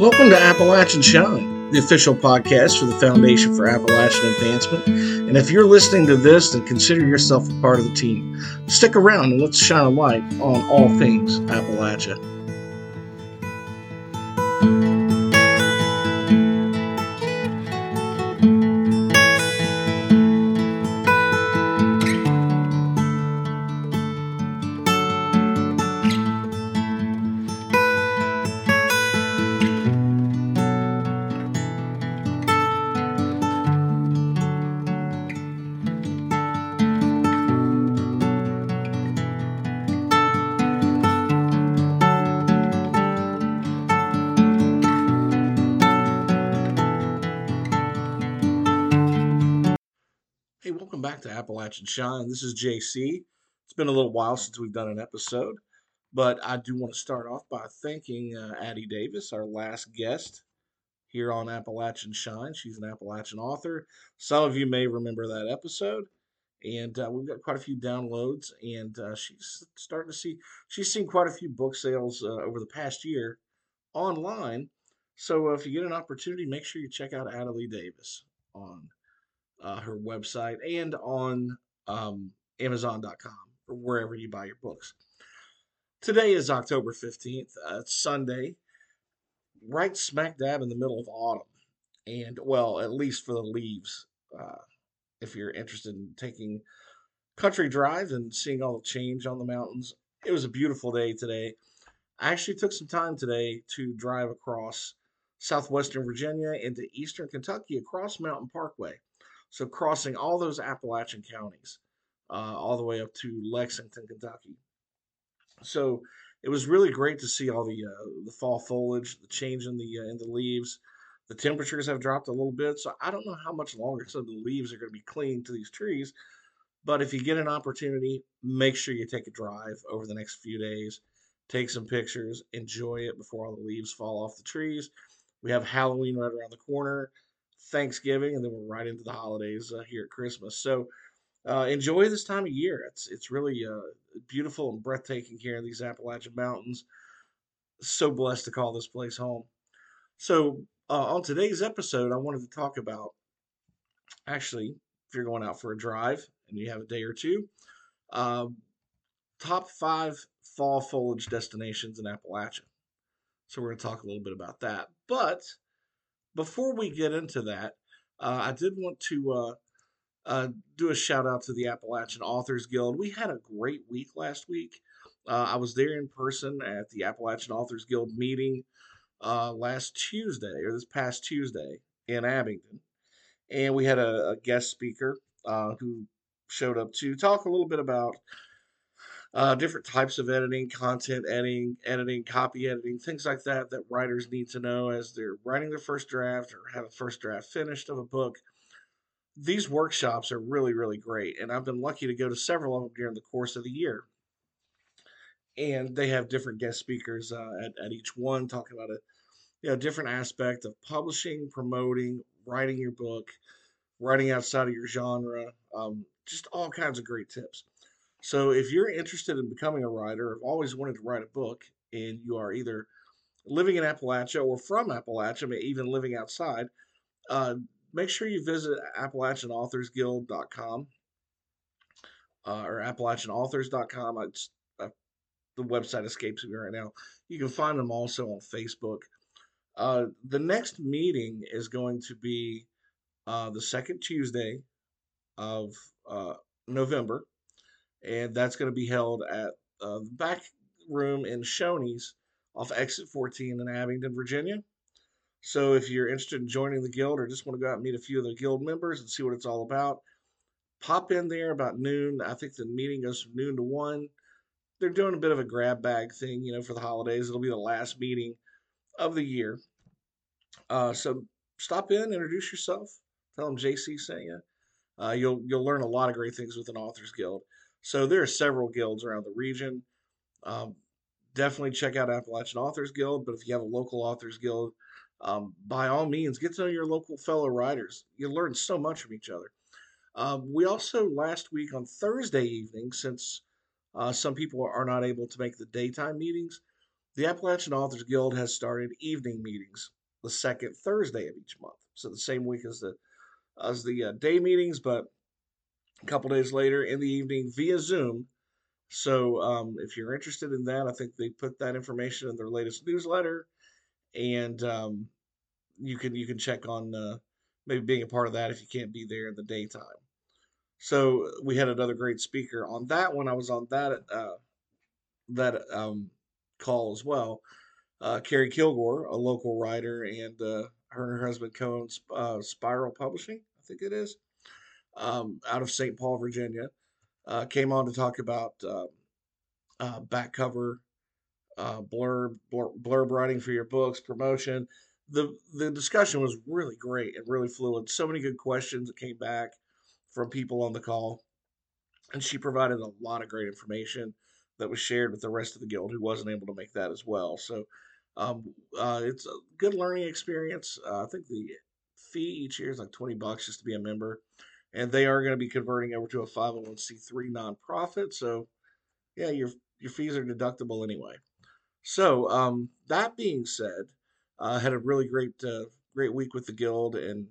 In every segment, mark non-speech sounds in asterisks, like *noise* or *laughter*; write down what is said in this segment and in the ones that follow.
Welcome to Appalachian Shine, the official podcast for the Foundation for Appalachian Advancement. And if you're listening to this, then consider yourself a part of the team. Stick around and let's shine a light on all things Appalachia. Welcome back to Appalachian Shine. This is JC. It's been a little while since we've done an episode, but I do want to start off by thanking uh, Addie Davis, our last guest here on Appalachian Shine. She's an Appalachian author. Some of you may remember that episode, and uh, we've got quite a few downloads. And uh, she's starting to see she's seen quite a few book sales uh, over the past year online. So uh, if you get an opportunity, make sure you check out Addie Davis on uh, her website and on um, Amazon.com or wherever you buy your books. Today is October 15th. Uh, it's Sunday, right smack dab in the middle of autumn. And, well, at least for the leaves. Uh, if you're interested in taking country drives and seeing all the change on the mountains, it was a beautiful day today. I actually took some time today to drive across southwestern Virginia into eastern Kentucky across Mountain Parkway. So crossing all those Appalachian counties, uh, all the way up to Lexington, Kentucky. So it was really great to see all the uh, the fall foliage, the change in the uh, in the leaves. The temperatures have dropped a little bit, so I don't know how much longer some of the leaves are going to be clinging to these trees. But if you get an opportunity, make sure you take a drive over the next few days. Take some pictures, enjoy it before all the leaves fall off the trees. We have Halloween right around the corner. Thanksgiving, and then we're right into the holidays uh, here at Christmas. So uh, enjoy this time of year. It's it's really uh, beautiful and breathtaking here in these Appalachian Mountains. So blessed to call this place home. So uh, on today's episode, I wanted to talk about actually if you're going out for a drive and you have a day or two, um, top five fall foliage destinations in Appalachia. So we're going to talk a little bit about that, but before we get into that, uh, I did want to uh, uh, do a shout out to the Appalachian Authors Guild. We had a great week last week. Uh, I was there in person at the Appalachian Authors Guild meeting uh, last Tuesday, or this past Tuesday in Abingdon. And we had a, a guest speaker who showed up to talk a little bit about uh, different types of editing, content editing, editing, copy editing, things like that that writers need to know as they're writing their first draft or have a first draft finished of a book. These workshops are really, really great, and I've been lucky to go to several of them during the course of the year. And they have different guest speakers uh, at, at each one talking about a you know different aspect of publishing, promoting, writing your book, writing outside of your genre, um, just all kinds of great tips. So if you're interested in becoming a writer, have always wanted to write a book, and you are either living in Appalachia or from Appalachia, even living outside, uh, make sure you visit AppalachianAuthorsGuild.com uh, or AppalachianAuthors.com. It's, uh, the website escapes me right now. You can find them also on Facebook. Uh, the next meeting is going to be uh, the second Tuesday of uh, November and that's going to be held at uh, the back room in Shoney's off exit 14 in Abingdon, Virginia. So if you're interested in joining the guild or just want to go out and meet a few of the guild members and see what it's all about, pop in there about noon. I think the meeting goes from noon to one. They're doing a bit of a grab bag thing, you know, for the holidays. It'll be the last meeting of the year. Uh, so stop in, introduce yourself, tell them JC sent you. Uh, you'll you'll learn a lot of great things with an authors guild. So there are several guilds around the region. Um, definitely check out Appalachian Authors Guild, but if you have a local authors guild, um, by all means, get to know your local fellow writers. You learn so much from each other. Um, we also last week on Thursday evening, since uh, some people are not able to make the daytime meetings, The Appalachian Authors Guild has started evening meetings the second Thursday of each month. So the same week as the as the uh, day meetings, but a couple days later in the evening via Zoom. So um, if you're interested in that, I think they put that information in their latest newsletter, and um, you can you can check on uh, maybe being a part of that if you can't be there in the daytime. So we had another great speaker on that one. I was on that uh, that um, call as well. Uh, Carrie Kilgore, a local writer, and uh, her and her husband co-own uh, Spiral Publishing, I think it is, um, out of St. Paul, Virginia, uh, came on to talk about um, uh, back cover uh, blurb, blurb blurb writing for your books, promotion. The the discussion was really great and really fluid. So many good questions that came back from people on the call, and she provided a lot of great information that was shared with the rest of the guild who wasn't able to make that as well. So um, uh, it's a good learning experience. Uh, I think the fee each year is like 20 bucks just to be a member. And they are going to be converting over to a 501c3 nonprofit. So, yeah, your, your fees are deductible anyway. So, um, that being said, I uh, had a really great, uh, great week with the guild and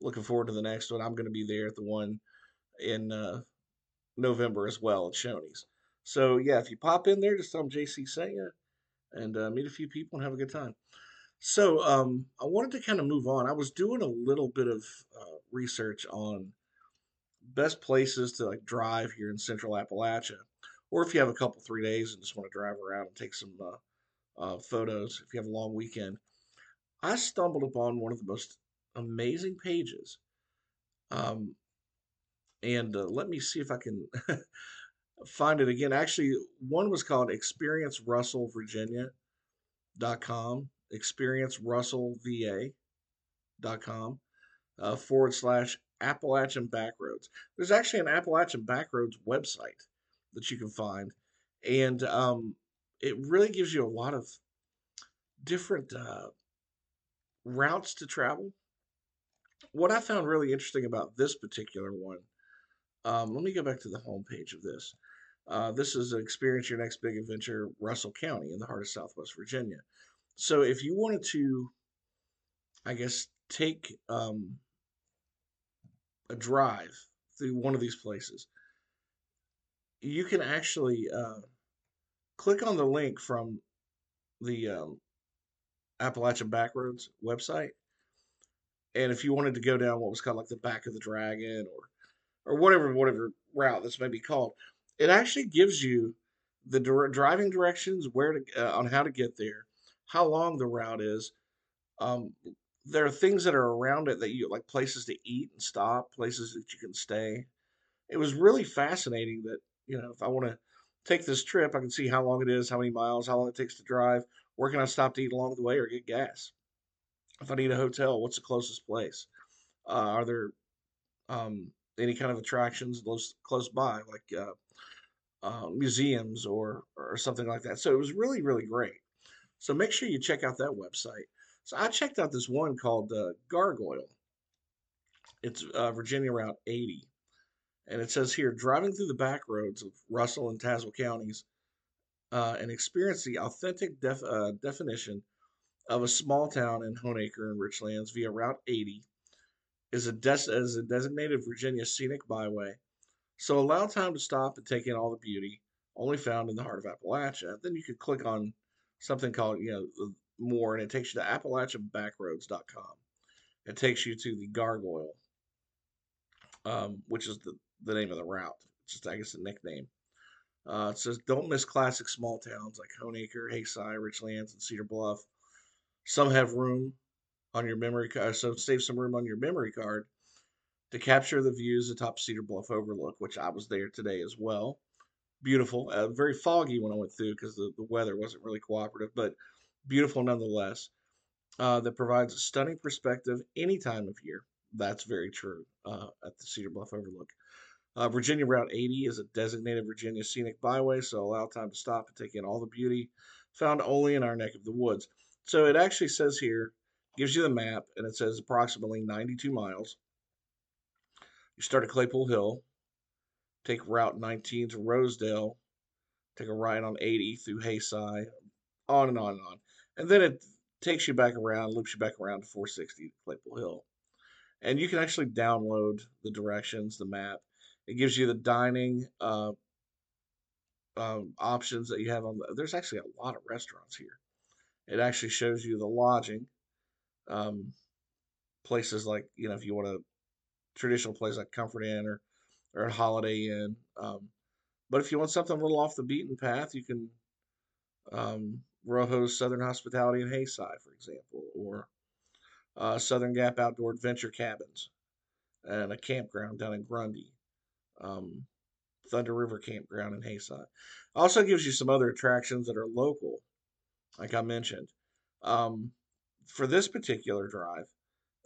looking forward to the next one. I'm going to be there at the one in uh, November as well at Shoney's. So yeah, if you pop in there, just tell them JC sent you, and uh, meet a few people and have a good time. So um, I wanted to kind of move on. I was doing a little bit of uh, research on best places to like drive here in Central Appalachia, or if you have a couple three days and just want to drive around and take some uh, uh, photos. If you have a long weekend, I stumbled upon one of the most amazing pages. Um, and uh, let me see if I can *laughs* find it again. Actually, one was called Experience Russell Virginia.com, Experience Russell uh, forward slash Appalachian Backroads. There's actually an Appalachian Backroads website that you can find, and um, it really gives you a lot of different uh, routes to travel. What I found really interesting about this particular one, um, let me go back to the homepage of this. Uh, this is Experience Your Next Big Adventure, Russell County in the heart of Southwest Virginia. So if you wanted to, I guess, take um, a drive through one of these places, you can actually uh, click on the link from the um, Appalachian Backroads website. And if you wanted to go down what was called like the back of the dragon or or whatever whatever route this may be called, it actually gives you the driving directions, where to uh, on how to get there, how long the route is. Um, there are things that are around it that you like places to eat and stop, places that you can stay. It was really fascinating that you know if I want to take this trip, I can see how long it is, how many miles, how long it takes to drive, where can I stop to eat along the way or get gas. If I need a hotel, what's the closest place? Uh, are there um, any kind of attractions close close by, like uh, uh, museums or or something like that. So it was really really great. So make sure you check out that website. So I checked out this one called uh, Gargoyle. It's uh, Virginia Route 80, and it says here driving through the back roads of Russell and Tazewell counties uh, and experience the authentic def, uh, definition of a small town in Honaker and Richlands via Route 80 is a, des- is a designated Virginia scenic byway so allow time to stop and take in all the beauty only found in the heart of Appalachia. Then you could click on something called, you know, more, and it takes you to AppalachianBackroads.com. It takes you to the Gargoyle, um, which is the, the name of the route. It's just, I guess, a nickname. Uh, it says, don't miss classic small towns like Honaker, Haysi, Richlands, and Cedar Bluff. Some have room on your memory card, so save some room on your memory card to capture the views atop Cedar Bluff Overlook, which I was there today as well. Beautiful, uh, very foggy when I went through because the, the weather wasn't really cooperative, but beautiful nonetheless. Uh, that provides a stunning perspective any time of year. That's very true uh, at the Cedar Bluff Overlook. Uh, Virginia Route 80 is a designated Virginia scenic byway, so allow time to stop and take in all the beauty found only in our neck of the woods. So it actually says here, gives you the map, and it says approximately 92 miles. You start at Claypool Hill, take Route 19 to Rosedale, take a ride on 80 through Haysi, on and on and on. And then it takes you back around, loops you back around to 460 Claypool Hill. And you can actually download the directions, the map. It gives you the dining uh, um, options that you have on the. There's actually a lot of restaurants here. It actually shows you the lodging, um, places like you know if you want a traditional place like Comfort Inn or or Holiday Inn. Um, but if you want something a little off the beaten path, you can um, Rojo's Southern Hospitality in Haysi, for example, or uh, Southern Gap Outdoor Adventure Cabins and a campground down in Grundy. Um, Thunder River Campground in Haysi. Also gives you some other attractions that are local, like I mentioned. Um, for this particular drive,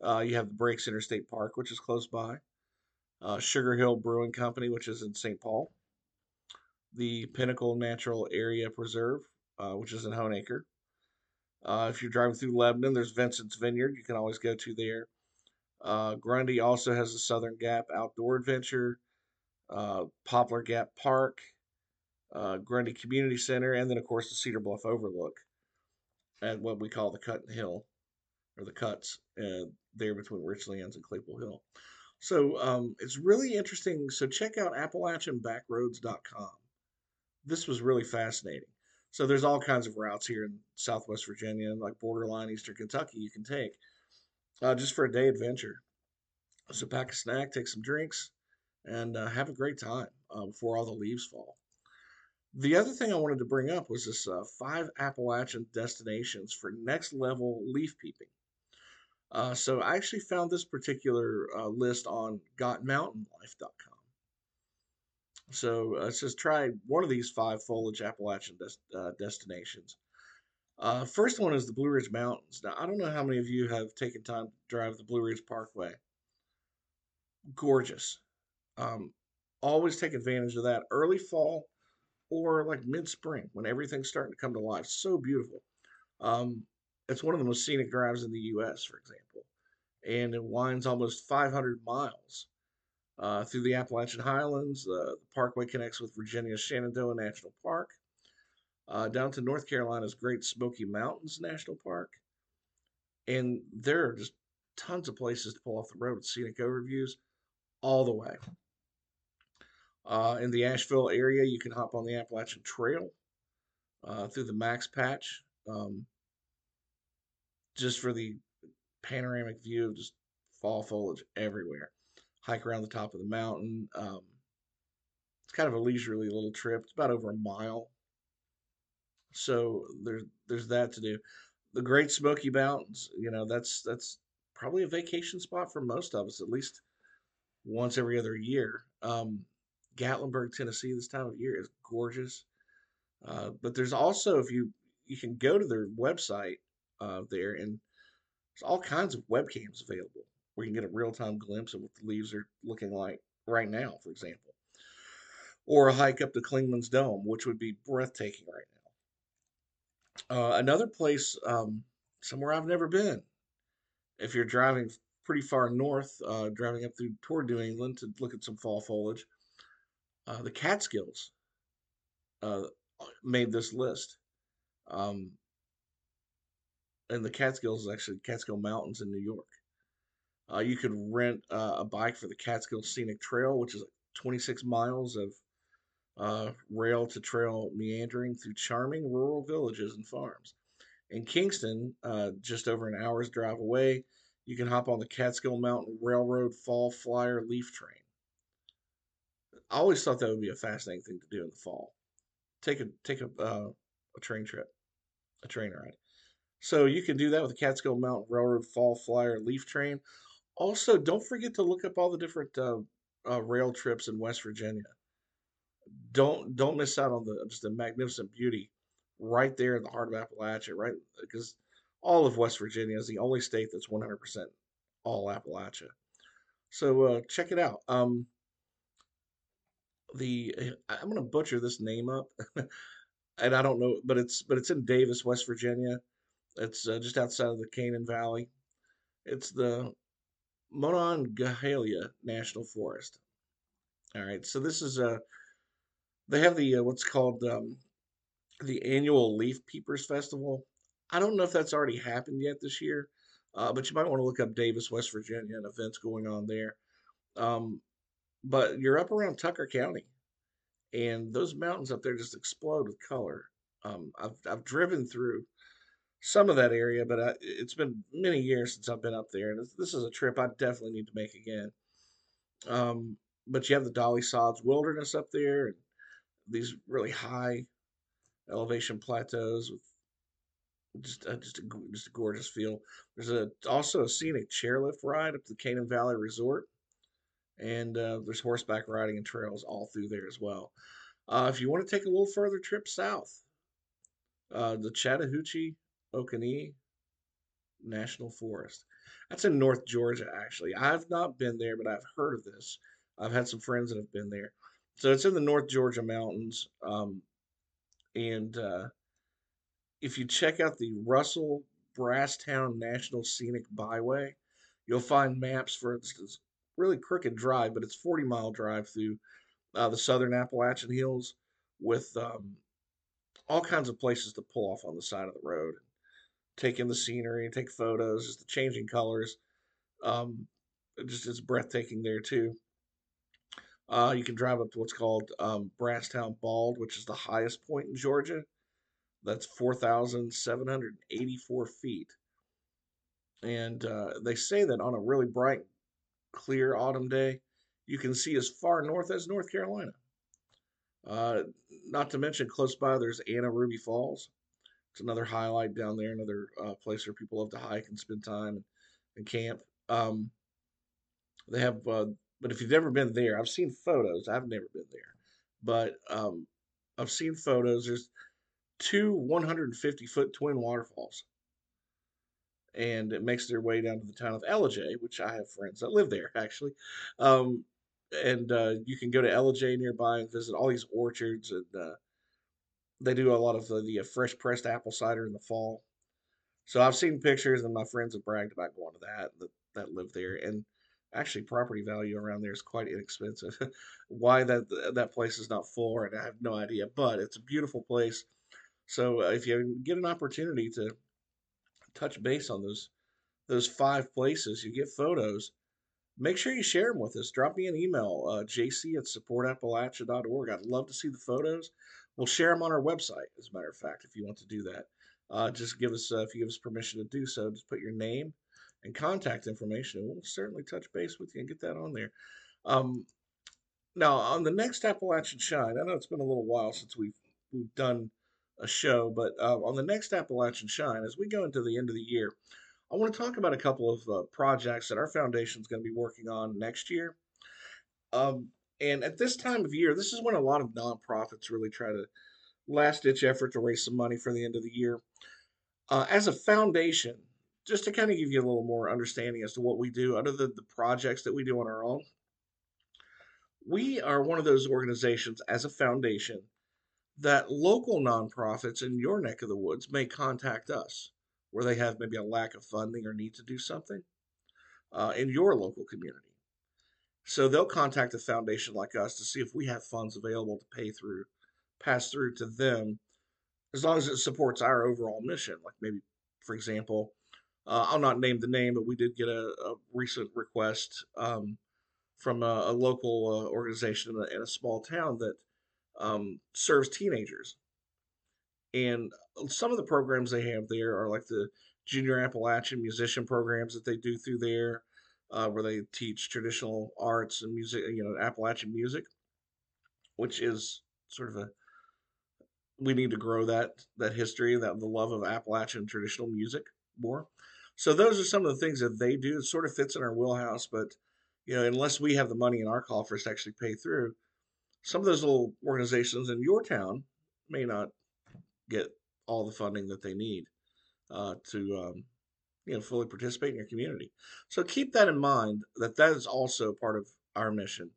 uh, you have the Breaks Interstate Park, which is close by, uh, Sugar Hill Brewing Company, which is in St. Paul, the Pinnacle Natural Area Preserve, uh, which is in Honaker. Uh, if you're driving through Lebanon, there's Vincent's Vineyard. You can always go to there. Uh, Grundy also has the Southern Gap Outdoor Adventure uh, Poplar Gap Park, uh, Grundy Community Center, and then, of course, the Cedar Bluff Overlook at what we call the Cut and Hill, or the Cuts, uh, there between Richlands and Claypool Hill. So um, it's really interesting. So check out AppalachianBackroads.com. This was really fascinating. So there's all kinds of routes here in Southwest Virginia, like borderline Eastern Kentucky, you can take uh, just for a day adventure. So pack a snack, take some drinks, and uh, have a great time uh, before all the leaves fall. The other thing I wanted to bring up was this uh, five Appalachian destinations for next level leaf peeping. Uh, so I actually found this particular uh, list on gotmountainlife.com. So uh, it says try one of these five foliage Appalachian des- destinations. first one is the Blue Ridge Mountains. Now, I don't know how many of you have taken time to drive the Blue Ridge Parkway. Gorgeous. Um, always take advantage of that early fall or like mid spring when everything's starting to come to life. So beautiful. Um, it's one of the most scenic drives in the U.S., for example, and it winds almost 500 miles uh, through the Appalachian Highlands. Uh, the parkway connects with Virginia's Shenandoah National Park, uh, down to North Carolina's Great Smoky Mountains National Park, and there are just tons of places to pull off the road with scenic overviews all the way. Uh, in the Asheville area, you can hop on the Appalachian Trail uh, through the Max Patch um, just for the panoramic view of just fall foliage everywhere. Hike around the top of the mountain. Um, it's kind of a leisurely little trip. It's about over a mile. So there's there's that to do. The Great Smoky Mountains, you know, that's that's probably a vacation spot for most of us, at least once every other year. Um, Gatlinburg, Tennessee, this time of year is gorgeous. Uh, but there's also if you you can go to their website uh, there, and there's all kinds of webcams available where you can get a real time glimpse of what the leaves are looking like right now, for example, or a hike up to Clingman's Dome, which would be breathtaking right now. Uh, another place, um, somewhere I've never been, if you're driving pretty far north, uh, driving up through toward New England to look at some fall foliage uh, the Catskills uh, made this list. Um, and the Catskills is actually Catskill Mountains in New York. Uh, you could rent uh, a bike for the Catskill Scenic Trail, which is 26 miles of uh, rail to trail meandering through charming rural villages and farms. In Kingston, uh, just over an hour's drive away, you can hop on the Catskill Mountain Railroad Fall Flyer Leaf Train. I always thought that would be a fascinating thing to do in the fall. Take a take a uh, a train trip, a train ride. So you can do that with the Catskill Mountain Railroad Fall Flyer Leaf Train. Also, don't forget to look up all the different uh, uh, rail trips in West Virginia. Don't don't miss out on the just the magnificent beauty right there in the heart of Appalachia, right? Because all of West Virginia is the only state that's 100% all Appalachia. So uh, check it out. Um, the eh, I'm going to butcher this name up, *laughs* and I don't know, but it's but it's in Davis, West Virginia. It's uh, just outside of the Canaan Valley. It's the Monongahela National Forest. All right, so this is a uh, they have the uh, what's called um, the annual Leaf Peepers Festival. I don't know if that's already happened yet this year, uh, but you might want to look up Davis, West Virginia, and events going on there. Um, but you're up around Tucker County, and those mountains up there just explode with color. Um, I've I've driven through some of that area, but I, it's been many years since I've been up there, and this, this is a trip I definitely need to make again. Um, but you have the Dolly Sods Wilderness up there, and these really high elevation plateaus with just uh, just a, just a gorgeous feel. There's a also a scenic chairlift ride up to the Canaan Valley Resort, and uh, there's horseback riding and trails all through there as well. Uh, if you want to take a little further trip south, uh, the Chattahoochee Oconee National Forest. That's in North Georgia, actually. I've not been there, but I've heard of this. I've had some friends that have been there. So it's in the North Georgia mountains. Um, and uh, if you check out the Russell Brasstown National Scenic Byway, you'll find maps for this really crooked drive, but it's 40 mile drive through uh, the southern Appalachian Hills with um, all kinds of places to pull off on the side of the road, take in the scenery, and take photos, just the changing colors. Um, it just it's breathtaking there too. Uh, you can drive up to what's called um, Brasstown Bald, which is the highest point in Georgia. That's 4,784 feet. And uh, they say that on a really bright, clear autumn day, you can see as far north as North Carolina. Uh, not to mention, close by, there's Anna Ruby Falls. It's another highlight down there, another uh, place where people love to hike and spend time and, and camp. Um, they have uh, but if you've never been there, I've seen photos. I've never been there, but um, I've seen photos. There's two 150 foot twin waterfalls, and it makes their way down to the town of Ellijay, which I have friends that live there actually. Um, and uh, you can go to Ellijay nearby and visit all these orchards, and uh, they do a lot of the, the uh, fresh pressed apple cider in the fall. So I've seen pictures, and my friends have bragged about going to that that, that live there, and actually property value around there is quite inexpensive. *laughs* Why that that place is not full, and I have no idea. But it's a beautiful place. So uh, if you get an opportunity to touch base on those those five places, you get photos. Make sure you share them with us. Drop me an email, uh, jc at supportappalachia.org. I'd love to see the photos. We'll share them on our website, as a matter of fact, if you want to do that. Uh, just give us, uh, if you give us permission to do so, just put your name and contact information. We'll certainly touch base with you and get that on there. Um, now, on the next Appalachian Shine, I know it's been a little while since we've we've done a show, but uh, on the next Appalachian Shine, as we go into the end of the year, I want to talk about a couple of uh, projects that our foundation is going to be working on next year. Um, and at this time of year, this is when a lot of nonprofits really try to last ditch effort to raise some money for the end of the year. Uh, as a foundation, just to kind of give you a little more understanding as to what we do, other than the projects that we do on our own, we are one of those organizations as a foundation that local nonprofits in your neck of the woods may contact us where they have maybe a lack of funding or need to do something uh, in your local community. So they'll contact a foundation like us to see if we have funds available to pay through, pass through to them, as long as it supports our overall mission. Like maybe, for example, uh, I'll not name the name, but we did get a, a recent request um, from a, a local uh, organization in a, in a, small town that um, serves teenagers. And some of the programs they have there are like the Junior Appalachian musician programs that they do through there, uh, where they teach traditional arts and music, you know, Appalachian music, which is sort of a we need to grow that that history, that the love of Appalachian traditional music more. So those are some of the things that they do. It sort of fits in our wheelhouse, but you know, unless we have the money in our coffers to actually pay through, some of those little organizations in your town may not get all the funding that they need uh, to um, you know fully participate in your community. So keep that in mind that that is also part of our mission.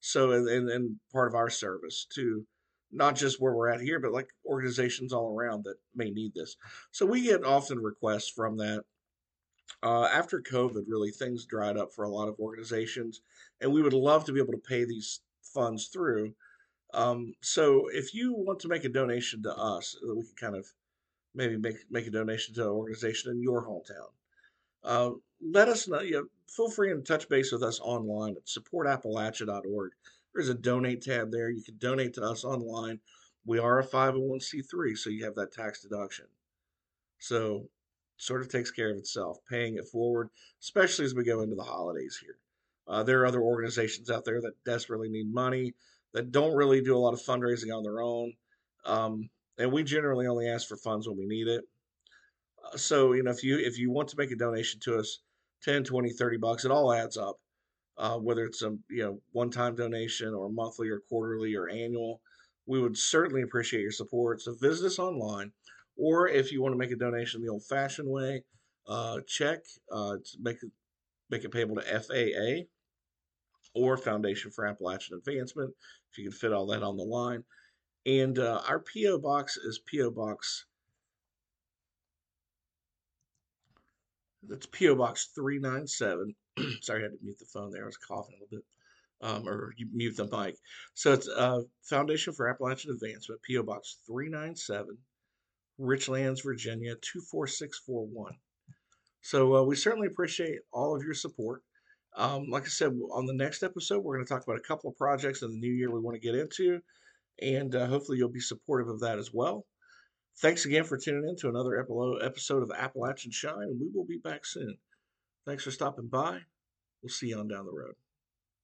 So and, and, part of our service to not just where we're at here, but like organizations all around that may need this. So we get often requests from that uh, after COVID, really things dried up for a lot of organizations, and we would love to be able to pay these funds through. Um, so if you want to make a donation to us, uh, we can kind of maybe make make a donation to an organization in your hometown. Uh, let us know. You know, feel free and touch base with us online at supportappalachia.org. There's a donate tab there. You can donate to us online. We are a 501c3, so you have that tax deduction. So sort of takes care of itself, paying it forward, especially as we go into the holidays here. Uh, there are other organizations out there that desperately need money that don't really do a lot of fundraising on their own. Um, and we generally only ask for funds when we need it. Uh, so, you know, if you if you want to make a donation to us, 10, 20, 30 bucks, it all adds up. Uh, whether it's a you know one-time donation or monthly or quarterly or annual, we would certainly appreciate your support. So visit us online, or if you want to make a donation the old-fashioned way, uh, check uh, make it make it payable to FAA or Foundation for Appalachian Advancement, if you can fit all that on the line. And uh, our P.O. Box is P.O. Box. That's P.O. Box 397. *clears throat* Sorry, I had to mute the phone there. I was coughing a little bit. Um, or you mute the mic. So it's uh, Foundation for Appalachian Advancement, P.O. Box 397, Richlands, Virginia 24641. So uh, we certainly appreciate all of your support. Um, like I said, on the next episode, we're going to talk about a couple of projects in the new year we want to get into, and uh, hopefully you'll be supportive of that as well. Thanks again for tuning in to another episode of Appalachian Shine, and we will be back soon. Thanks for stopping by. We'll see you on down the road.